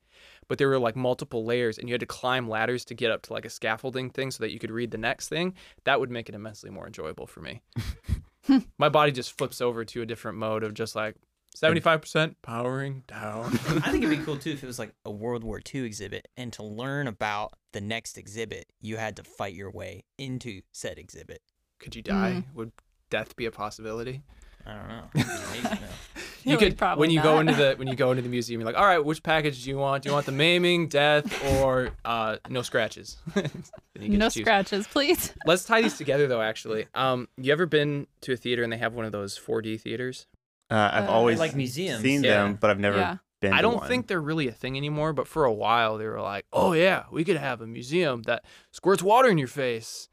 Speaker 2: but there were like multiple layers and you had to climb ladders to get up to like a scaffolding thing so that you could read the next thing. That would make it immensely more enjoyable for me. My body just flips over to a different mode of just like 75% powering down.
Speaker 4: I think it'd be cool too if it was like a World War II exhibit, and to learn about the next exhibit, you had to fight your way into said exhibit.
Speaker 2: Could you die? Would death be a possibility?
Speaker 4: I don't know. Maybe, no.
Speaker 2: You
Speaker 1: Yeah, we
Speaker 2: could
Speaker 1: probably
Speaker 2: when you go into the when you go into the museum, you're like, all right, which package do you want? Do you want the maiming, death, or uh, no scratches? Then you get
Speaker 1: No scratches, please.
Speaker 2: Let's tie these together though. Actually, um, you ever been to a theater and they have one of those 4D theaters?
Speaker 3: Uh, I've
Speaker 1: Uh,
Speaker 3: always
Speaker 4: like museums.
Speaker 3: seen
Speaker 2: Yeah.
Speaker 3: them, but I've never
Speaker 1: Yeah.
Speaker 3: been.
Speaker 2: I don't
Speaker 3: one.
Speaker 2: think they're really a thing anymore, but for a while they were like, "Oh yeah, we could have a museum that squirts water in your face."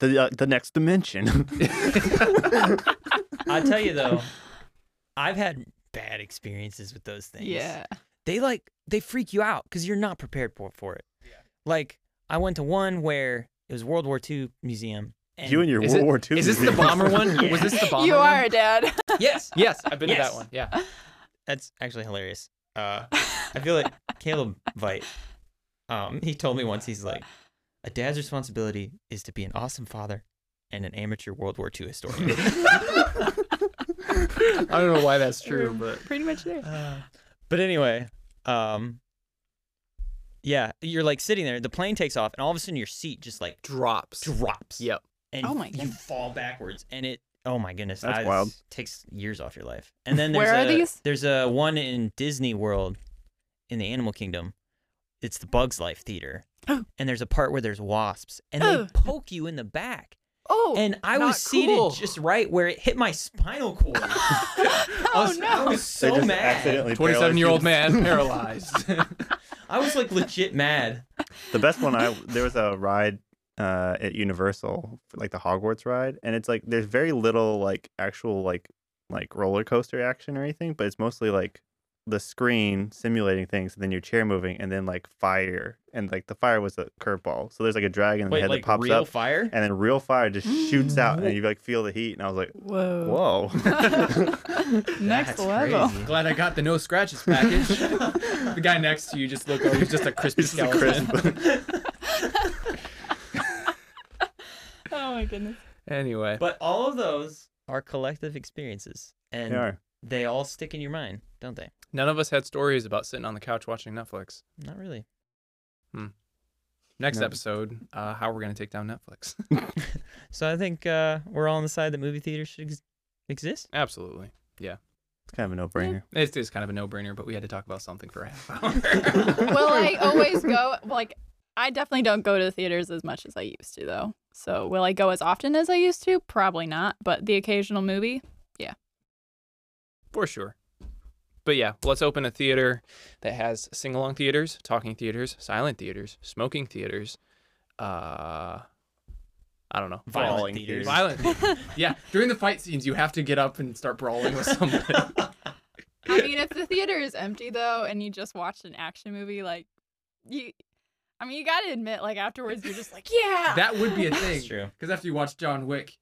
Speaker 3: the uh, the next dimension.
Speaker 4: I tell you though, I've had bad experiences with those things.
Speaker 1: Yeah.
Speaker 4: They like they freak you out because you're not prepared for for it. Yeah. Like I went to one where it was World War II museum. And
Speaker 3: you and your World
Speaker 2: it-
Speaker 3: War II.
Speaker 2: Is this the bomber one?
Speaker 4: Yeah.
Speaker 2: Was this the bomber
Speaker 1: You
Speaker 2: one?
Speaker 1: are, Dad.
Speaker 4: yes,
Speaker 2: Yes, I've been to that one. Yeah.
Speaker 4: that's actually hilarious. Uh, I feel like Caleb Vite. Um, he told me once he's like, a dad's responsibility is to be an awesome father and an amateur World War II historian.
Speaker 2: I don't know why that's true, but
Speaker 1: Pretty much there.
Speaker 4: Uh, but anyway, um, yeah, you're like sitting there. The plane takes off, and all of a sudden your seat just like
Speaker 2: drops.
Speaker 4: drops.
Speaker 2: Yep.
Speaker 4: And
Speaker 1: Oh my
Speaker 4: you
Speaker 1: goodness.
Speaker 4: fall backwards, and it. Oh my goodness,
Speaker 3: That's
Speaker 4: I-
Speaker 3: wild.
Speaker 4: Takes years off your life. And then there's
Speaker 1: Where are
Speaker 4: a,
Speaker 1: these?
Speaker 4: There's a one in Disney World, in the Animal Kingdom. It's the Bugs Life Theater,
Speaker 1: Oh.
Speaker 4: and there's a part where there's wasps, and they poke you in the back.
Speaker 1: Oh.
Speaker 4: And I
Speaker 2: not
Speaker 4: was seated
Speaker 2: cool.
Speaker 4: just right where it hit my spinal cord. I
Speaker 1: oh
Speaker 4: was,
Speaker 1: no.
Speaker 4: I was so
Speaker 3: just
Speaker 4: mad.
Speaker 2: Twenty-seven-year-old man paralyzed.
Speaker 4: I was like legit mad.
Speaker 3: The best one I there was a ride uh, at Universal, like the Hogwarts ride, and it's like there's very little like actual like like roller coaster action or anything, but it's mostly like the screen simulating things, and then your chair moving, and then like fire, and like the fire was a curveball. So there's like a dragon in the
Speaker 4: Wait,
Speaker 3: head
Speaker 4: like
Speaker 3: that pops
Speaker 4: real
Speaker 3: up,
Speaker 4: fire?
Speaker 3: and then real fire just shoots out, and you like feel the heat, and I was like,
Speaker 1: Whoa.
Speaker 3: whoa.
Speaker 1: Next
Speaker 4: That's
Speaker 1: level.
Speaker 4: crazy.
Speaker 2: Glad I got the no scratches package. the guy next to you just look over. He's just a crispy
Speaker 3: It's just a
Speaker 2: skeleton.
Speaker 3: crisp.
Speaker 1: Oh my goodness.
Speaker 2: anyway,
Speaker 4: But all of those are collective experiences, and
Speaker 3: They are.
Speaker 4: they all stick in your mind, don't they?
Speaker 2: none of us had stories about sitting on the couch watching Netflix.
Speaker 4: Not really. Hmm.
Speaker 2: Next
Speaker 3: No.
Speaker 2: episode, uh, how we're gonna take down Netflix.
Speaker 4: So I think uh, we're all on the side that movie theaters should ex- exist.
Speaker 2: Absolutely, Yeah.
Speaker 3: It's kind of a no-brainer.
Speaker 2: it is kind of a no-brainer, but we had to talk about something for a half hour.
Speaker 1: Will I always go? Like, I definitely don't go to the theaters as much as I used to, though. So, will I go as often as I used to? Probably not. But the occasional movie, yeah.
Speaker 2: for sure. But yeah, let's open a theater that has sing-along theaters, talking theaters, silent theaters, smoking theaters. Uh, I don't know.
Speaker 4: Violent
Speaker 3: Brawling
Speaker 4: theaters.
Speaker 2: Violent. yeah, during the fight scenes, you have to get up and start brawling with somebody.
Speaker 1: I mean, if the theater is empty though, and you just watched an action movie, like you, I mean, you got to admit, like afterwards, you're just like, yeah.
Speaker 2: that would be a thing.
Speaker 4: That's true.
Speaker 2: Because after you watch John Wick,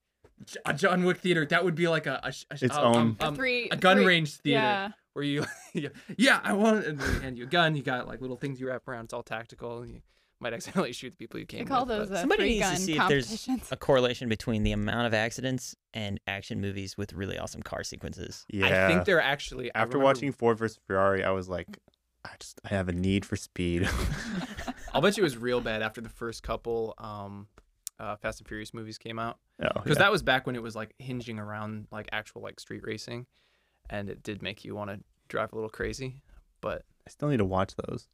Speaker 2: J- a John Wick theater, that would be like a a, a
Speaker 3: Its
Speaker 2: um,
Speaker 3: own-
Speaker 1: a
Speaker 2: um,
Speaker 1: three,
Speaker 2: a gun
Speaker 1: three-
Speaker 2: range theater
Speaker 1: Yeah.
Speaker 2: where you yeah I want and they hand you a gun. You got like little things you wrap around. It's all tactical. You might accidentally shoot the people you
Speaker 1: They
Speaker 2: came.
Speaker 1: call
Speaker 2: with,
Speaker 1: those
Speaker 2: but-
Speaker 1: uh,
Speaker 4: Somebody
Speaker 1: three
Speaker 4: needs to see if there's a correlation between the amount of accidents and action movies with really awesome car sequences.
Speaker 3: Yeah.
Speaker 2: I think they're actually
Speaker 3: After
Speaker 2: remember-
Speaker 3: watching Ford versus Ferrari, I was like, I just I have a need for speed.
Speaker 2: I'll bet you it was real bad after the first couple um, uh, Fast and Furious movies came out.
Speaker 3: oh,
Speaker 2: because
Speaker 3: yeah.
Speaker 2: that was back when it was like hinging around like actual like street racing and it did make you want to drive a little crazy but
Speaker 3: I still need to watch those.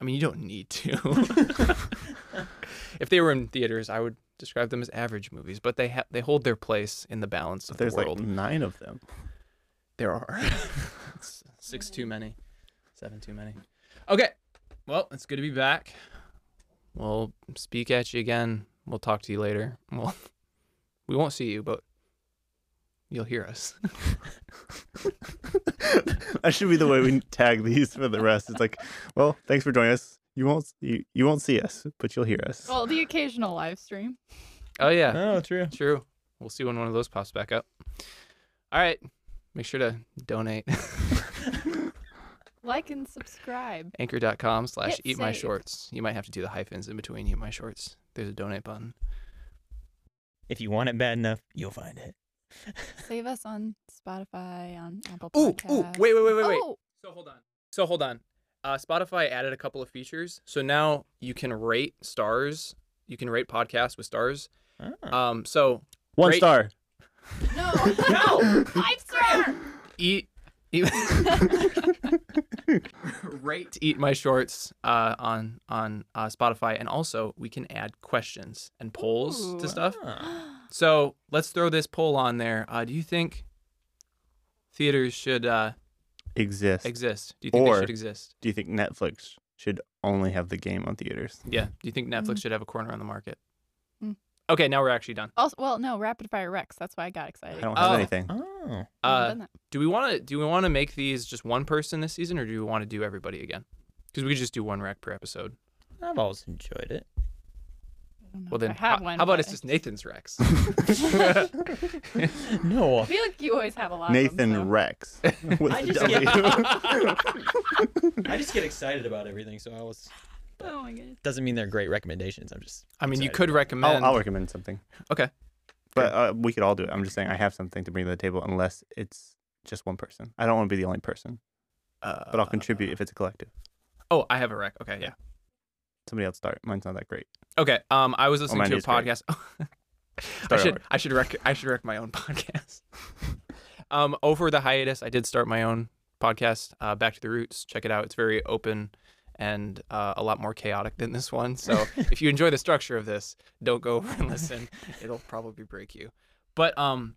Speaker 2: i mean you don't need to if they were in theaters i would describe them as average movies but they ha- they hold their place in the balance
Speaker 3: But
Speaker 2: of
Speaker 3: there's
Speaker 2: the world
Speaker 3: like nine of them.
Speaker 2: there are six too many seven too many okay well it's good to be back we'll speak at you again we'll talk to you later well we won't see you but you'll hear us
Speaker 3: that should be the way we tag these for the rest. It's like, well, thanks for joining us. You won't you, you won't see us, but you'll hear us.
Speaker 1: well, the occasional live stream.
Speaker 2: oh yeah
Speaker 4: Oh, true.
Speaker 2: True. We'll see when one of those pops back up. All right. Make sure to donate.
Speaker 1: Like and subscribe.
Speaker 2: Anchor.com slash eat my shorts. You might have to do the hyphens in between eat my shorts. There's a donate button.
Speaker 4: If you want it bad enough, you'll find it.
Speaker 1: Save us on Spotify, on Apple
Speaker 2: Ooh,
Speaker 1: Podcasts.
Speaker 2: ooh, wait, wait, wait, wait, wait.
Speaker 1: Oh,
Speaker 2: So hold on. So hold on. Uh, Spotify added a couple of features. So now you can rate stars. You can rate podcasts with stars.
Speaker 4: Ah.
Speaker 2: Um, so
Speaker 3: One
Speaker 2: great.
Speaker 3: star.
Speaker 1: no, no, five star.
Speaker 2: eat, eat rate eat my shorts uh, on on uh, Spotify, and also we can add questions and polls
Speaker 1: Ooh.
Speaker 2: to stuff.
Speaker 4: Ah.
Speaker 2: So let's throw this poll on there. Uh, do you think theaters should uh,
Speaker 3: Exist.
Speaker 2: exist? Do you think they should exist?
Speaker 3: Do you think Netflix should only have the game on theaters?
Speaker 2: Yeah. Do you think Netflix
Speaker 1: Mm.
Speaker 2: should have a corner on the market? Okay, now we're actually done.
Speaker 1: Also, well, no, Rapid Fire Rex. That's why I got excited.
Speaker 3: I don't have
Speaker 2: Oh.
Speaker 3: anything.
Speaker 4: Oh,
Speaker 2: Uh,
Speaker 1: done that.
Speaker 2: do we want to do we want to make these just one person this season, or do we want to do everybody again? Because we could just do one rec per episode.
Speaker 4: I've always enjoyed it.
Speaker 1: I don't know
Speaker 2: Well
Speaker 1: if
Speaker 2: then,
Speaker 1: I have
Speaker 2: how,
Speaker 1: one.
Speaker 2: how about
Speaker 1: but
Speaker 2: it's just Nathan's Rex?
Speaker 4: no,
Speaker 1: I feel like you always have a lot.
Speaker 3: Nathan
Speaker 1: of them, so.
Speaker 3: Rex with
Speaker 4: I
Speaker 3: the
Speaker 4: just
Speaker 3: W.
Speaker 4: I just get excited about everything, so I was.
Speaker 1: Oh my goodness.
Speaker 4: Doesn't mean they're great recommendations. I'm just.
Speaker 2: I mean, you could recommend.
Speaker 3: I'll, I'll recommend something.
Speaker 2: Okay.
Speaker 3: But uh, we could all do it. I'm just saying I have something to bring to the table unless it's just one person. I don't want to be the only person,
Speaker 2: uh,
Speaker 3: but I'll contribute if it's a collective.
Speaker 2: Oh, I have a rec. Okay, yeah.
Speaker 3: Somebody else start. Mine's not that great.
Speaker 2: Okay. Um, I was listening
Speaker 3: mine
Speaker 2: to a podcast. I should
Speaker 3: over.
Speaker 2: I should rec I should rec my own podcast. um, over the hiatus, I did start my own podcast. Uh, Back to the Roots. Check it out. It's very open and uh, a lot more chaotic than this one. So if you enjoy the structure of this, don't go over and listen. It'll probably break you. But um,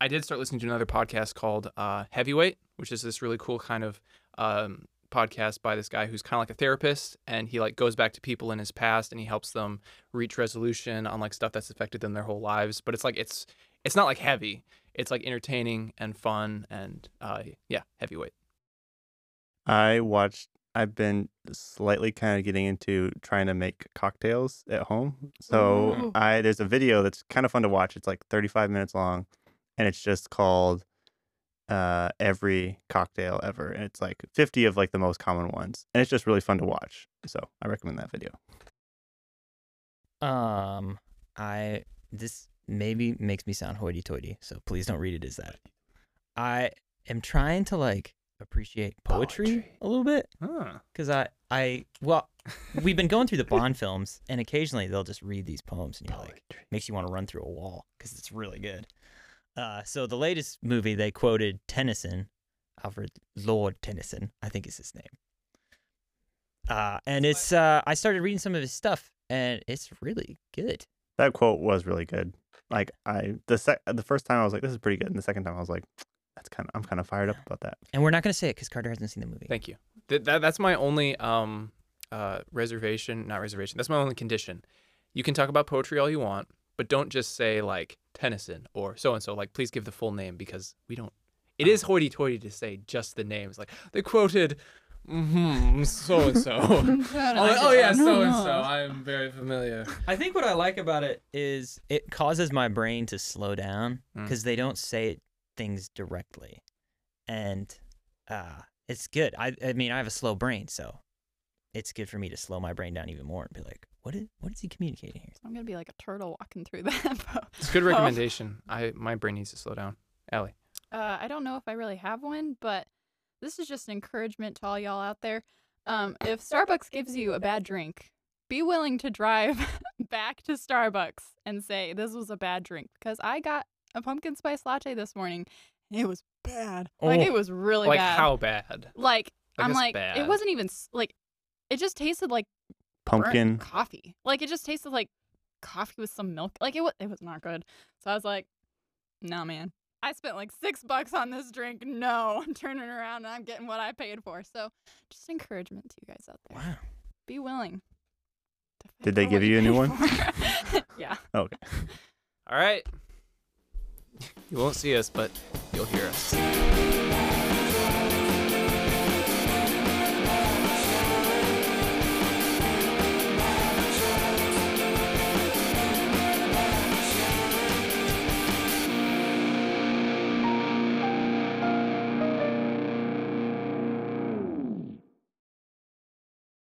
Speaker 2: I did start listening to another podcast called uh, Heavyweight, which is this really cool kind of um, podcast by this guy who's kind of like a therapist, and he like goes back to people in his past and he helps them reach resolution on like stuff that's affected them their whole lives. But it's like it's it's not like heavy. It's like entertaining and fun and uh, yeah, heavyweight.
Speaker 3: I watched. I've been slightly kind of getting into trying to make cocktails at home. So
Speaker 1: Ooh.
Speaker 3: I there's a video that's kind of fun to watch. It's like 35 minutes long, and it's just called uh every cocktail ever and it's like 50 of like the most common ones and it's just really fun to watch so i recommend that video
Speaker 4: Um, I this maybe makes me sound hoity-toity, so please don't read it as that. I am trying to like appreciate poetry,
Speaker 2: Poetry.
Speaker 4: a little bit
Speaker 2: Huh.
Speaker 4: because I I well we've been going through the Bond films and occasionally they'll just read these poems and you're like makes you want to run through a wall because it's really good. Uh, so the latest movie they quoted Tennyson, Alfred Lord Tennyson, I think is his name. Uh, and it's uh, I started reading some of his stuff and it's really good.
Speaker 3: that quote was really good like i the sec the first time i was like this is pretty good and the second time i was like that's kind of i'm kind of fired up about that
Speaker 4: And we're not gonna say it because Carter hasn't seen the movie.
Speaker 2: Thank you. Th- that, that's my only um uh reservation, not reservation. That's my only condition. You can talk about poetry all you want, but don't just say like Tennyson or so and so. Like, please give the full name because we don't. It is hoity-toity to say just the names. Like they quoted, mm-hmm, so and so. Oh yeah, so and so. I'm very familiar.
Speaker 4: I think what I like about it is it causes my brain to slow down
Speaker 2: Mm.
Speaker 4: because they don't say things directly, and uh, it's good. I I mean I have a slow brain, so it's good for me to slow my brain down even more and be like, what is what is he communicating here?
Speaker 1: I'm gonna be like a turtle walking through that.
Speaker 2: It's a good
Speaker 1: Oh.
Speaker 2: recommendation. I my brain needs to slow down. Allie.
Speaker 1: Uh, I don't know if I really have one, but this is just an encouragement to all y'all out there. Um, if Starbucks gives you a bad drink, be willing to drive back to Starbucks and say this was a bad drink because I got a pumpkin spice latte this morning and it was bad. Like
Speaker 4: Oh.
Speaker 1: it was really
Speaker 2: like
Speaker 1: bad.
Speaker 2: how bad?
Speaker 1: Like
Speaker 2: Like,
Speaker 1: I'm like
Speaker 2: bad.
Speaker 1: it wasn't even s- like it just tasted like
Speaker 3: pumpkin
Speaker 1: coffee. Like it just tasted like coffee with some milk. Like it was it was not good. So I was like, no man. I spent like six bucks on this drink. No, I'm turning around and I'm getting what I paid for. So just encouragement to you guys out there.
Speaker 4: Wow.
Speaker 1: Be willing.
Speaker 3: Did they give you a new one?
Speaker 1: yeah.
Speaker 3: okay
Speaker 2: All right. You won't see us, but you'll hear us.